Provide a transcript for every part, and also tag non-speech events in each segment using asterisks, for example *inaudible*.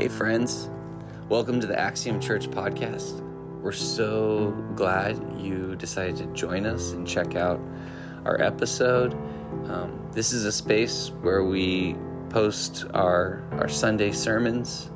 Hey, friends. Welcome to the Axiom Church podcast. We're so glad you decided to join us and check out our episode. Um, this is a space where we post our, our Sunday sermons,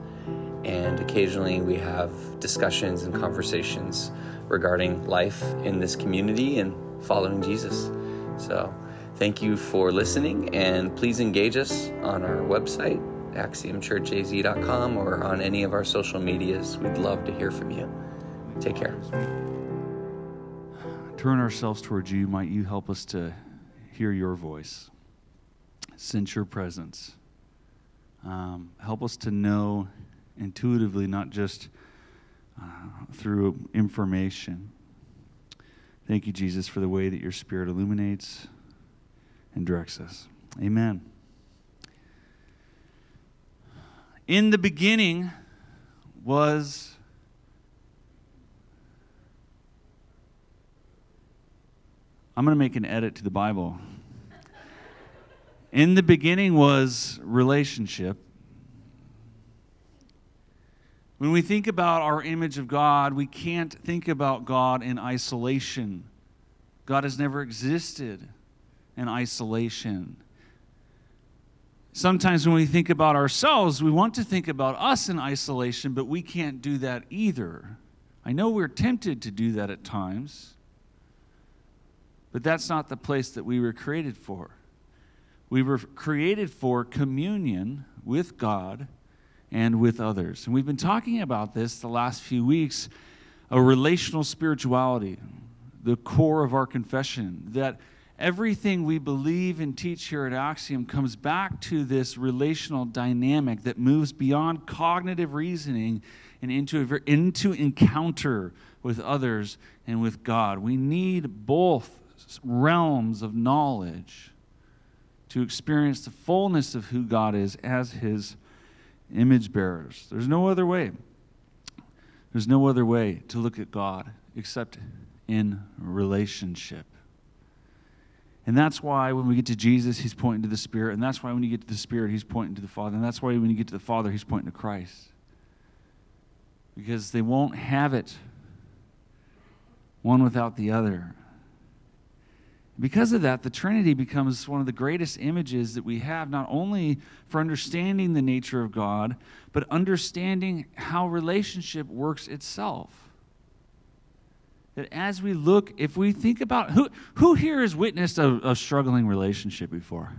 and occasionally we have discussions and conversations regarding life in this community and following Jesus. So, thank you for listening, and please engage us on our website axiomchurchaz.com or on any of our social medias. We'd love to hear from you. Take care. Turn ourselves towards you. Might you help us to hear your voice, sense your presence. Um, help us to know intuitively, not just uh, through information. Thank you, Jesus, for the way that your Spirit illuminates and directs us. Amen. In the beginning was I'm going to make an edit to the Bible. In the beginning was relationship. When we think about our image of God, we can't think about God in isolation. God has never existed in isolation. Sometimes when we think about ourselves, we want to think about us in isolation, but we can't do that either. I know we're tempted to do that at times, but that's not the place that we were created for. We were created for communion with God and with others. And we've been talking about this the last few weeks a relational spirituality, the core of our confession, that everything we believe and teach here at Axiom comes back to this relational dynamic that moves beyond cognitive reasoning and into, into encounter with others and with God. We need both realms of knowledge to experience the fullness of who God is as His image bearers. There's no other way. There's no other way to look at God except in relationship. And that's why when we get to Jesus, he's pointing to the Spirit. And that's why when you get to the Spirit, he's pointing to the Father. And that's why when you get to the Father, he's pointing to Christ. Because they won't have it one without the other. Because of that, the Trinity becomes one of the greatest images that we have, not only for understanding the nature of God, but understanding how relationship works itself that as we look, if we think about who, who here has witnessed a, a struggling relationship before?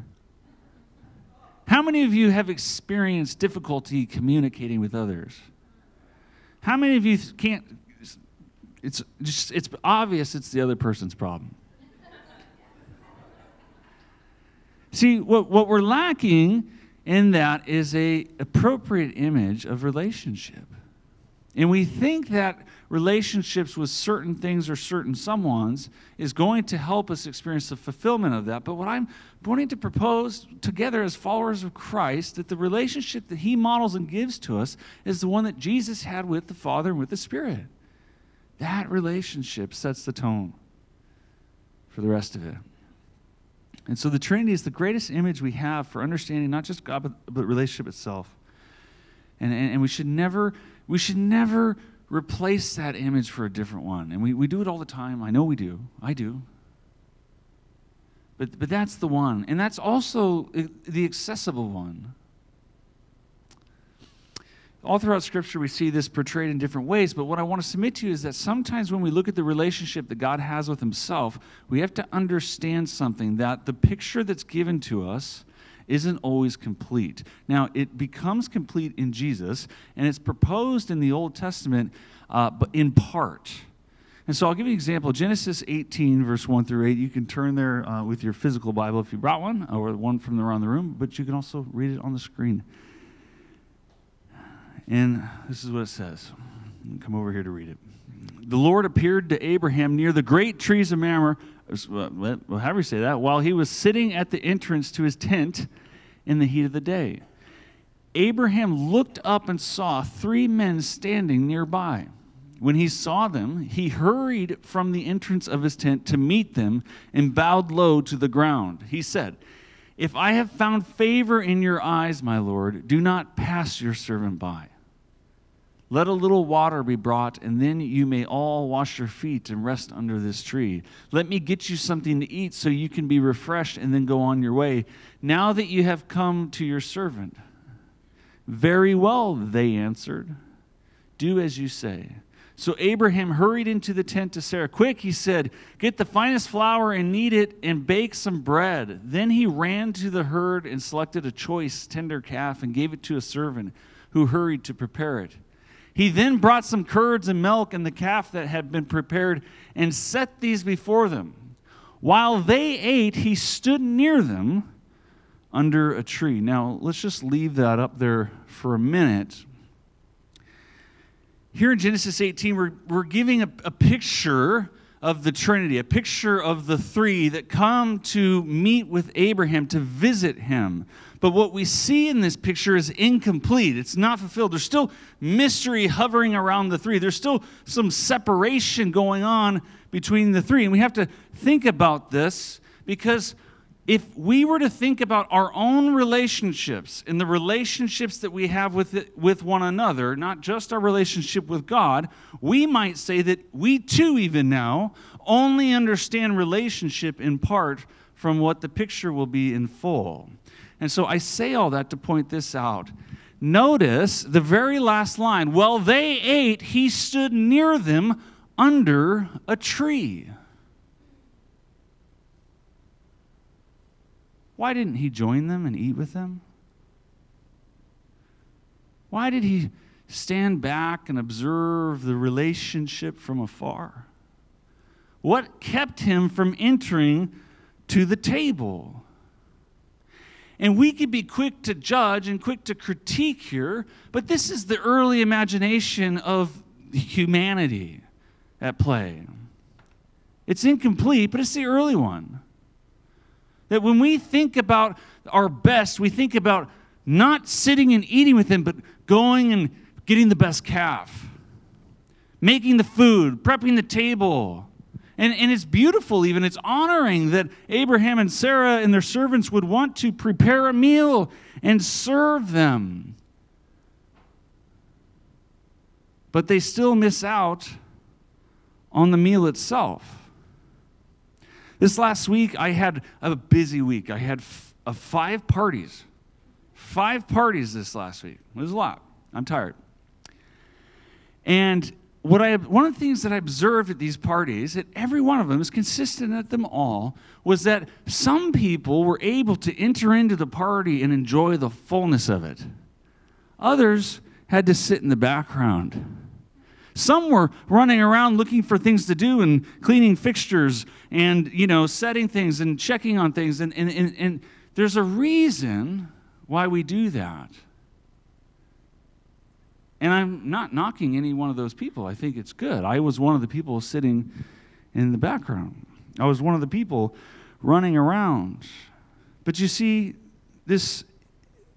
How many of you have experienced difficulty communicating with others? How many of you can't? It's just it's obvious it's the other person's problem. See, what, what we're lacking in that is a appropriate image of relationship. And we think that relationships with certain things or certain someones is going to help us experience the fulfillment of that. But what I'm wanting to propose together as followers of Christ, that the relationship that He models and gives to us is the one that Jesus had with the Father and with the Spirit. That relationship sets the tone for the rest of it. And so the Trinity is the greatest image we have for understanding not just God, but, but relationship itself. And, and, and we should never we should never replace that image for a different one. And we, we do it all the time. I know we do. I do. But, but that's the one. And that's also the accessible one. All throughout Scripture, we see this portrayed in different ways. But what I want to submit to you is that sometimes when we look at the relationship that God has with Himself, we have to understand something that the picture that's given to us isn't always complete. Now, it becomes complete in Jesus, and it's proposed in the Old Testament, uh, but in part. And so I'll give you an example. Genesis 18, verse 1 through 8. You can turn there uh, with your physical Bible if you brought one, or one from around the room, but you can also read it on the screen. And this is what it says. Come over here to read it. The Lord appeared to Abraham near the great trees of Mamre well, however you say that, while he was sitting at the entrance to his tent in the heat of the day. Abraham looked up and saw three men standing nearby. When he saw them, he hurried from the entrance of his tent to meet them and bowed low to the ground. He said, If I have found favor in your eyes, my Lord, do not pass your servant by. Let a little water be brought, and then you may all wash your feet and rest under this tree. Let me get you something to eat so you can be refreshed and then go on your way. Now that you have come to your servant. Very well, they answered. Do as you say. So Abraham hurried into the tent to Sarah. Quick, he said, get the finest flour and knead it and bake some bread. Then he ran to the herd and selected a choice, tender calf and gave it to a servant who hurried to prepare it. He then brought some curds and milk and the calf that had been prepared and set these before them. While they ate, he stood near them under a tree. Now, let's just leave that up there for a minute here in Genesis 18, we're, we're giving a, a picture of the Trinity, a picture of the three that come to meet with Abraham to visit him. But what we see in this picture is incomplete. It's not fulfilled. There's still mystery hovering around the three. There's still some separation going on between the three. And we have to think about this because if we were to think about our own relationships and the relationships that we have with, it, with one another, not just our relationship with God, we might say that we too, even now, only understand relationship in part from what the picture will be in full. And so I say all that to point this out. Notice the very last line while they ate, he stood near them under a tree. Why didn't he join them and eat with them? Why did he stand back and observe the relationship from afar? What kept him from entering to the table? And we could be quick to judge and quick to critique here, but this is the early imagination of humanity at play. It's incomplete, but it's the early one. That when we think about our best, we think about not sitting and eating with Him, but going and getting the best calf, making the food, prepping the table. And, and it's beautiful, even. It's honoring that Abraham and Sarah and their servants would want to prepare a meal and serve them. But they still miss out on the meal itself. This last week, I had a busy week. I had uh, five parties. Five parties this last week. It was a lot. I'm tired. And what I one of the things that I observed at these parties, at every one of them, is consistent at them all, was that some people were able to enter into the party and enjoy the fullness of it. Others had to sit in the background some were running around looking for things to do and cleaning fixtures and, you know, setting things and checking on things. And, and, and, and there's a reason why we do that. And I'm not knocking any one of those people. I think it's good. I was one of the people sitting in the background, I was one of the people running around. But you see, this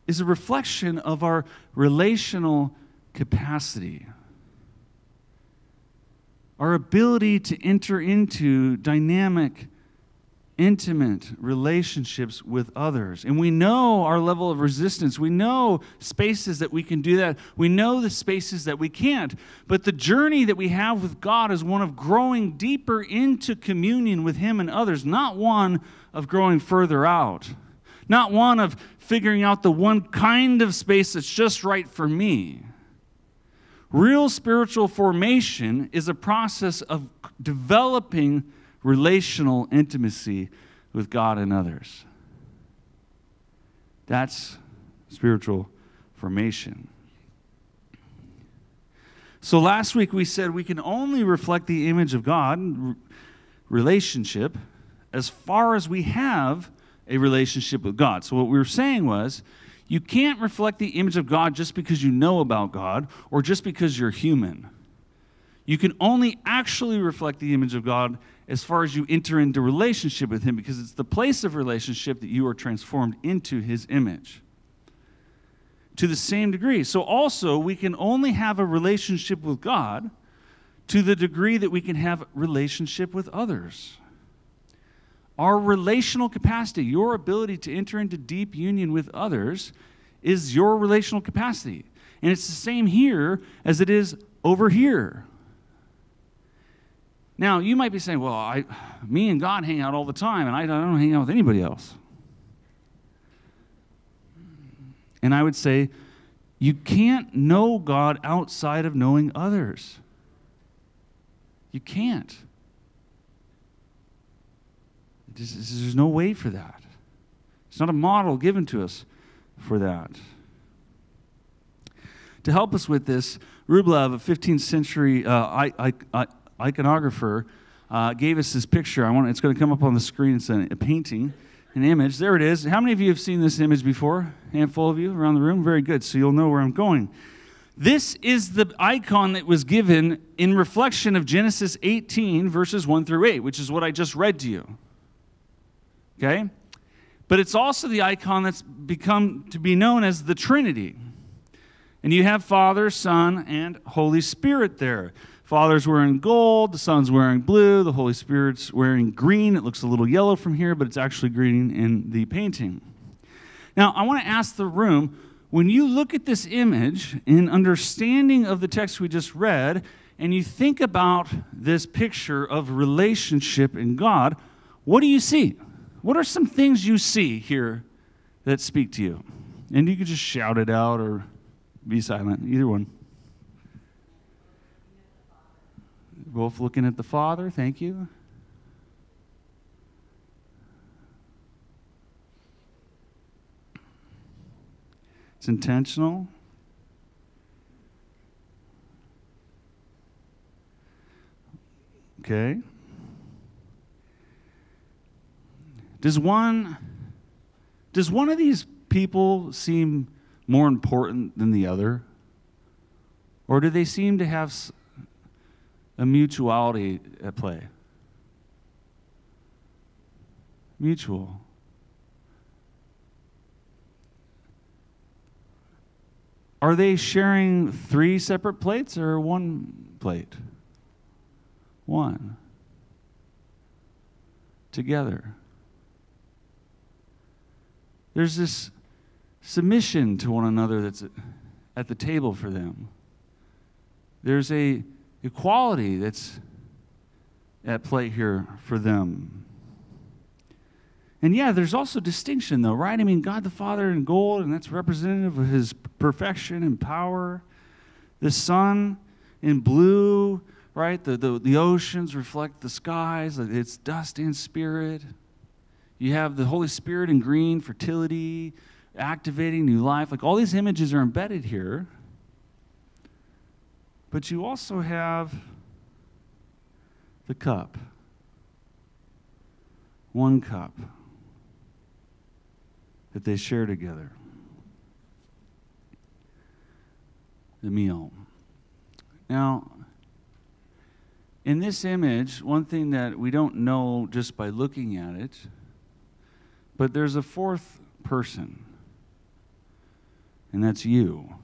is a reflection of our relational capacity our ability to enter into dynamic, intimate relationships with others. And we know our level of resistance. We know spaces that we can do that. We know the spaces that we can't. But the journey that we have with God is one of growing deeper into communion with Him and others, not one of growing further out, not one of figuring out the one kind of space that's just right for me. Real spiritual formation is a process of developing relational intimacy with God and others. That's spiritual formation. So last week we said we can only reflect the image of God, relationship, as far as we have a relationship with God. So what we were saying was you can't reflect the image of God just because you know about God or just because you're human. You can only actually reflect the image of God as far as you enter into relationship with Him because it's the place of relationship that you are transformed into His image. To the same degree. So, also, we can only have a relationship with God to the degree that we can have relationship with others. Our relational capacity, your ability to enter into deep union with others, is your relational capacity. And it's the same here as it is over here. Now, you might be saying, well, I, me and God hang out all the time, and I don't hang out with anybody else. And I would say, you can't know God outside of knowing others. You can't. There's no way for that. It's not a model given to us for that. To help us with this, Rublev, a 15th century uh, iconographer, uh, gave us this picture. I want, it's going to come up on the screen. It's a, a painting an image. There it is. How many of you have seen this image before? A handful of you around the room? Very good. So you'll know where I'm going. This is the icon that was given in reflection of Genesis 18, verses 1 through 8, which is what I just read to you. Okay? But it's also the icon that's become to be known as the Trinity. And you have Father, Son, and Holy Spirit there. Father's wearing gold, the Son's wearing blue, the Holy Spirit's wearing green. It looks a little yellow from here, but it's actually green in the painting. Now, I want to ask the room when you look at this image in understanding of the text we just read, and you think about this picture of relationship in God, what do you see? What are some things you see here that speak to you? And you could just shout it out or be silent, either one. Both looking at the Father. Thank you. It's intentional. Okay. Does one does one of these people seem more important than the other? Or do they seem to have a mutuality at play. Mutual. Are they sharing three separate plates or one plate? One. Together. There's this submission to one another that's at the table for them. There's a equality that's at play here for them. And yeah, there's also distinction, though, right? I mean, God the Father in gold, and that's representative of his perfection and power. The Son in blue, right? The, the, the oceans reflect the skies, it's dust and spirit. You have the Holy Spirit in green, fertility, activating new life. Like all these images are embedded here. But you also have the cup. One cup that they share together. The meal. Now, in this image, one thing that we don't know just by looking at it, but there's a fourth person, and that's you.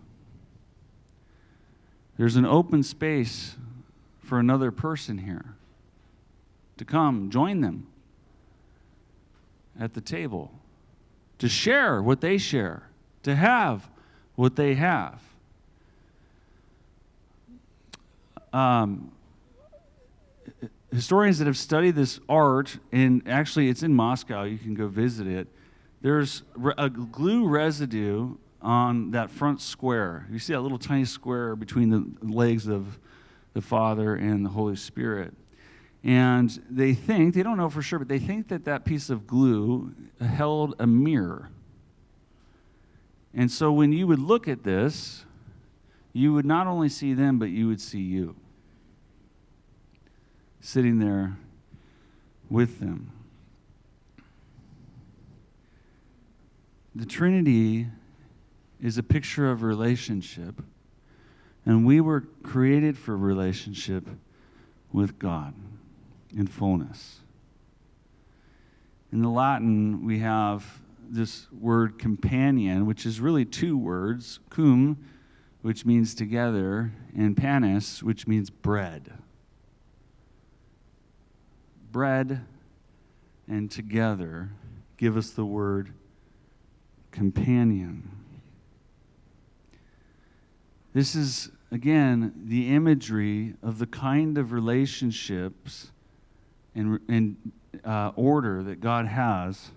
There's an open space for another person here to come join them at the table, to share what they share, to have what they have. Um, historians that have studied this art, and actually it's in Moscow, you can go visit it. There's a glue residue on that front square. You see that little tiny square between the legs of the Father and the Holy Spirit. And they think, they don't know for sure, but they think that that piece of glue held a mirror. And so when you would look at this, you would not only see them, but you would see you sitting there with them. The Trinity is a picture of relationship. And we were created for relationship with God in fullness. In the Latin, we have this word companion, which is really two words cum, which means together, and panis, which means bread. Bread and together give us the word companion. This is, again, the imagery of the kind of relationships and, and uh, order that God has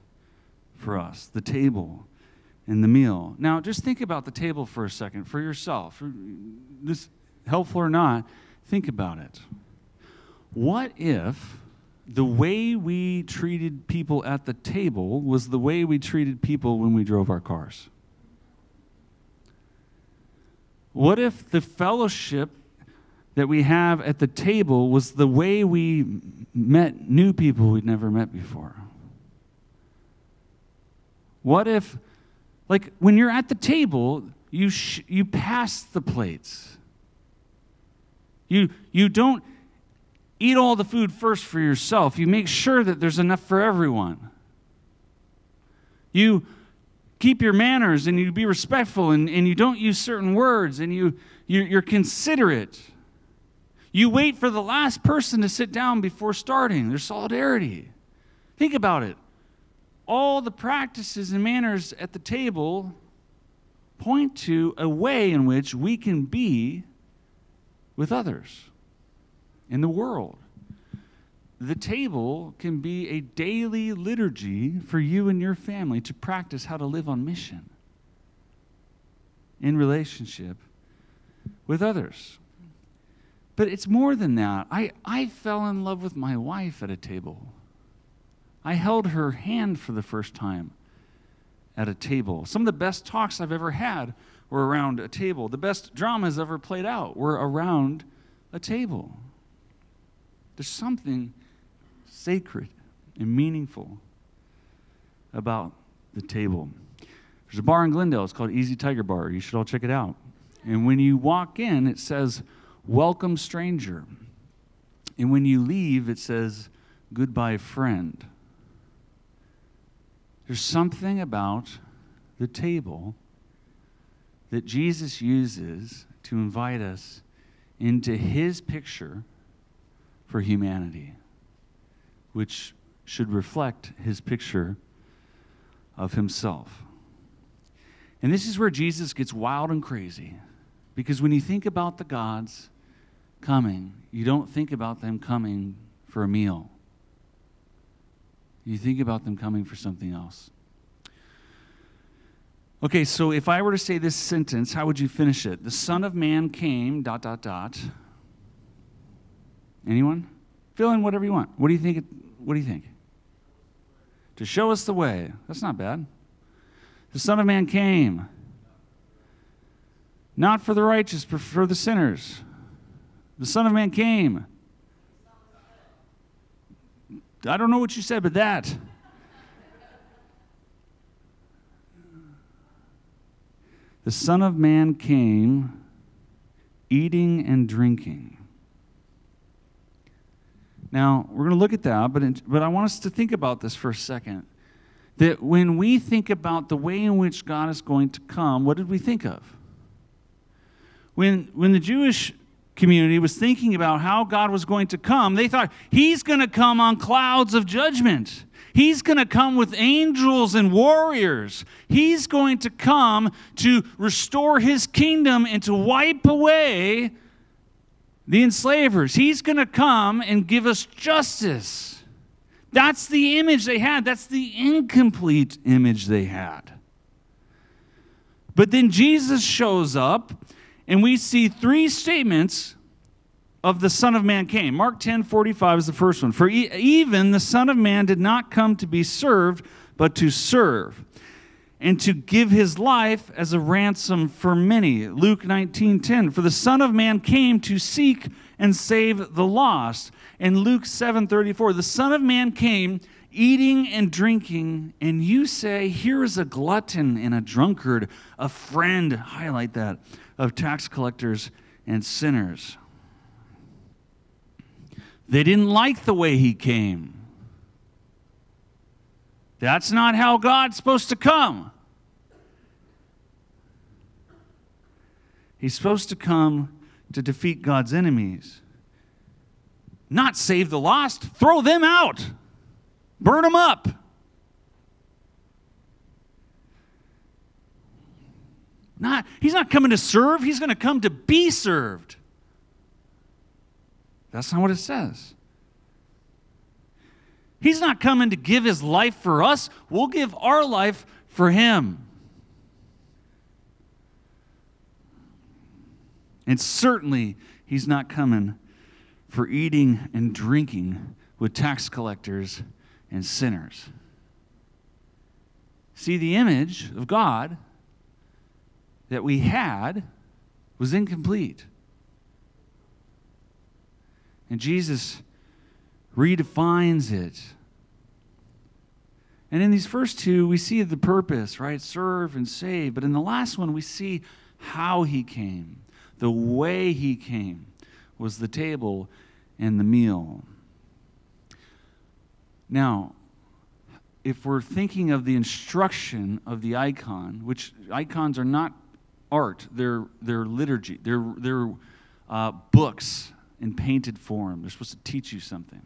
for us the table and the meal. Now, just think about the table for a second for yourself. This helpful or not, think about it. What if the way we treated people at the table was the way we treated people when we drove our cars? What if the fellowship that we have at the table was the way we met new people we'd never met before? What if, like, when you're at the table, you, sh- you pass the plates? You, you don't eat all the food first for yourself. You make sure that there's enough for everyone. You keep your manners and you be respectful and, and you don't use certain words and you, you, you're considerate. You wait for the last person to sit down before starting. There's solidarity. Think about it. All the practices and manners at the table point to a way in which we can be with others in the world the table can be a daily liturgy for you and your family to practice how to live on mission in relationship with others. But it's more than that. I, I fell in love with my wife at a table. I held her hand for the first time at a table. Some of the best talks I've ever had were around a table. The best dramas ever played out were around a table. There's something sacred and meaningful about the table. There's a bar in Glendale. It's called Easy Tiger Bar. You should all check it out. And when you walk in, it says, Welcome, stranger. And when you leave, it says, Goodbye, friend. There's something about the table that Jesus uses to invite us into his picture for humanity which should reflect his picture of himself. And this is where Jesus gets wild and crazy. Because when you think about the gods coming, you don't think about them coming for a meal. You think about them coming for something else. Okay, so if I were to say this sentence, how would you finish it? The Son of Man came, dot, dot, dot. Anyone? Fill in whatever you want. What do you think? It, what do you think? To show us the way. That's not bad. The Son of Man came, not for the righteous, but for the sinners. The Son of Man came. I don't know what you said, but that. The Son of Man came eating and drinking. Now, we're going to look at that, but, it, but I want us to think about this for a second. That when we think about the way in which God is going to come, what did we think of? When, when the Jewish community was thinking about how God was going to come, they thought, He's going to come on clouds of judgment. He's going to come with angels and warriors. He's going to come to restore His kingdom and to wipe away the enslavers. He's going to come and give us justice. That's the image they had. That's the incomplete image they had. But then Jesus shows up, and we see three statements of the Son of Man came. Mark 10 45 is the first one. For even the Son of Man did not come to be served, but to serve and to give his life as a ransom for many. Luke 19:10 For the son of man came to seek and save the lost. And Luke 7:34 The son of man came eating and drinking and you say here is a glutton and a drunkard, a friend, highlight that, of tax collectors and sinners. They didn't like the way he came. That's not how God's supposed to come. He's supposed to come to defeat God's enemies, not save the lost, throw them out, burn them up. Not, he's not coming to serve, he's going to come to be served. That's not what it says. He's not coming to give his life for us, we'll give our life for him. And certainly, he's not coming for eating and drinking with tax collectors and sinners. See, the image of God that we had was incomplete. And Jesus redefines it. And in these first two, we see the purpose, right? Serve and save. But in the last one, we see how he came. The way he came was the table and the meal. Now, if we're thinking of the instruction of the icon, which icons are not art, they're, they're liturgy, they're, they're uh, books in painted form. They're supposed to teach you something.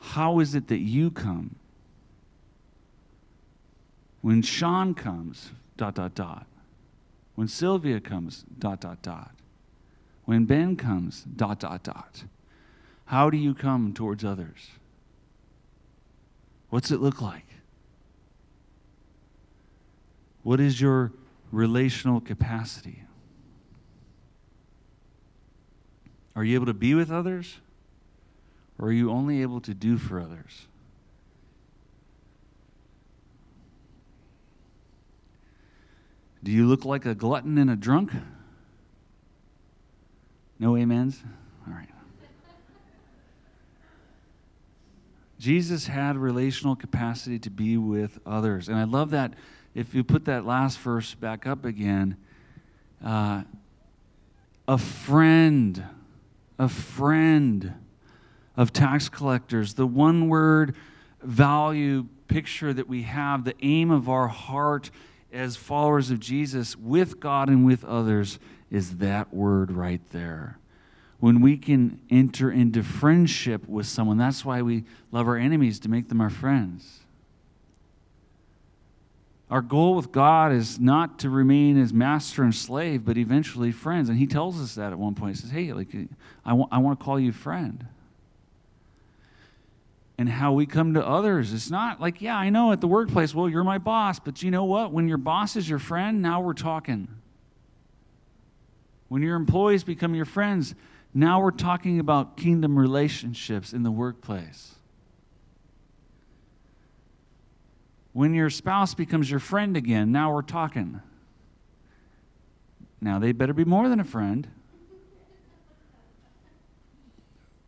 How is it that you come? When Sean comes, dot, dot, dot. When Sylvia comes, dot, dot, dot. When Ben comes, dot, dot, dot. How do you come towards others? What's it look like? What is your relational capacity? Are you able to be with others? Or are you only able to do for others? Do you look like a glutton and a drunk? No amens? All right. *laughs* Jesus had relational capacity to be with others. And I love that if you put that last verse back up again, uh, a friend, a friend of tax collectors, the one word value picture that we have, the aim of our heart as followers of Jesus with God and with others is that word right there. When we can enter into friendship with someone, that's why we love our enemies to make them our friends. Our goal with God is not to remain as master and slave, but eventually friends. And He tells us that at one point. He says, Hey, like, I, want, I want to call you friend and how we come to others. It's not like, yeah, I know at the workplace, well, you're my boss, but you know what? When your boss is your friend, now we're talking. When your employees become your friends, now we're talking about kingdom relationships in the workplace. When your spouse becomes your friend again, now we're talking. Now they better be more than a friend.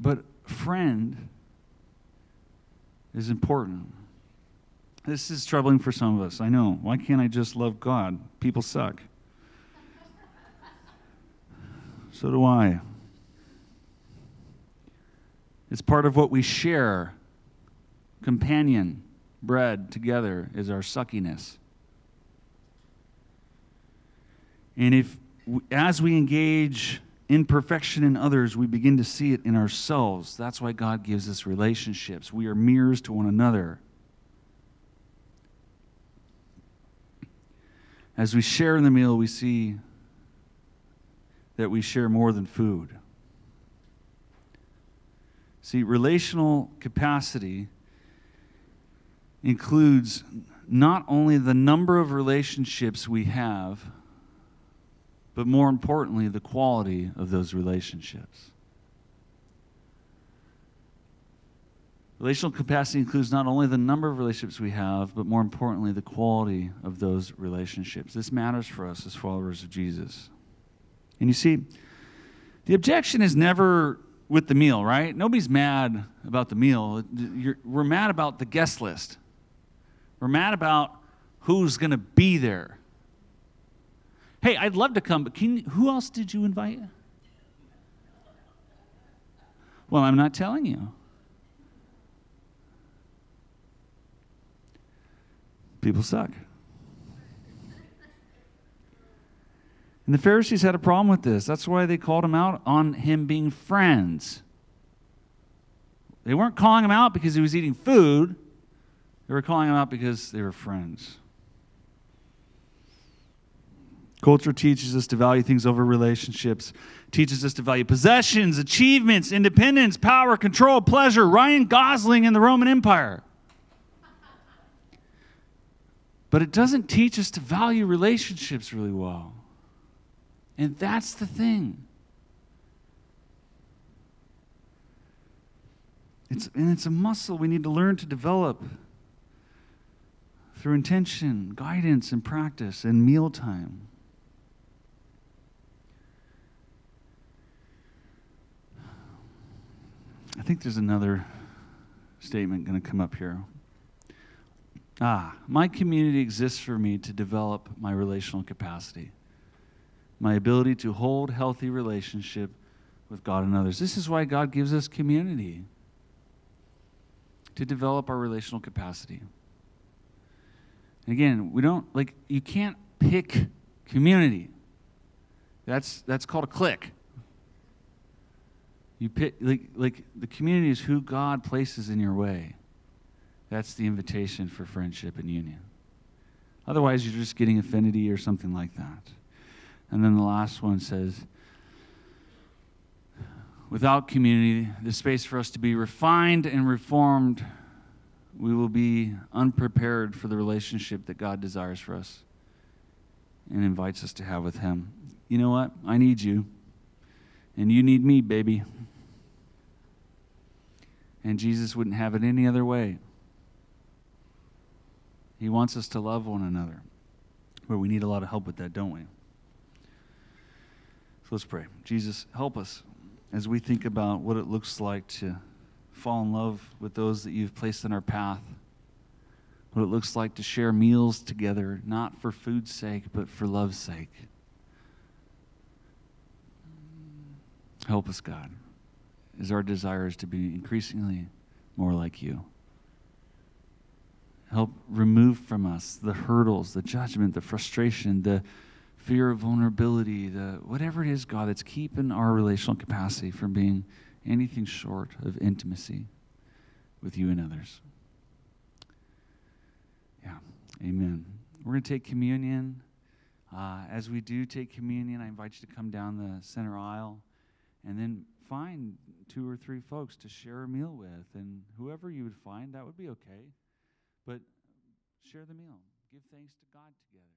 But friend is important. This is troubling for some of us. I know. Why can't I just love God? People suck. So do I. It's part of what we share. Companion, bread together is our suckiness. And if, as we engage imperfection in others, we begin to see it in ourselves. That's why God gives us relationships. We are mirrors to one another. As we share in the meal, we see that we share more than food. See, relational capacity includes not only the number of relationships we have but more importantly, the quality of those relationships. Relational capacity includes not only the number of relationships we have, but more importantly, the quality of those relationships. This matters for us as followers of Jesus. And you see, the objection is never with the meal, right? Nobody's mad about the meal. You're, we're mad about the guest list. We're mad about who's going to be there. Hey, I'd love to come, but can, who else did you invite? Well, I'm not telling you. People suck. And the Pharisees had a problem with this. That's why they called him out on him being friends. They weren't calling him out because he was eating food, they were calling him out because they were friends. Culture teaches us to value things over relationships, teaches us to value possessions, achievements, independence, power, control, pleasure. Ryan Gosling in the Roman Empire. But it doesn't teach us to value relationships really well. And that's the thing. It's, and it's a muscle we need to learn to develop through intention, guidance, and practice, and mealtime. Think there's another statement going to come up here. Ah, my community exists for me to develop my relational capacity, my ability to hold healthy relationship with God and others. This is why God gives us community to develop our relational capacity. And again, we don't like you can't pick community. That's that's called a clique. You pick like like the community is who God places in your way. That's the invitation for friendship and union. Otherwise, you're just getting affinity or something like that. And then the last one says, without community, the space for us to be refined and reformed, we will be unprepared for the relationship that God desires for us and invites us to have with Him. You know what? I need you, and you need me, baby. And Jesus wouldn't have it any other way. He wants us to love one another. But we need a lot of help with that, don't we? So let's pray. Jesus, help us as we think about what it looks like to fall in love with those that you've placed in our path. What it looks like to share meals together, not for food's sake, but for love's sake. Help us, God, as our desire is to be increasingly more like you. Help remove from us the hurdles, the judgment, the frustration, the fear of vulnerability, the whatever it is, God, that's keeping our relational capacity from being anything short of intimacy with you and others. Yeah, amen. We're going to take communion. Uh, as we do take communion, I invite you to come down the center aisle and then find two or three folks to share a meal with. And whoever you would find, that would be okay. But share the meal. Give thanks to God together.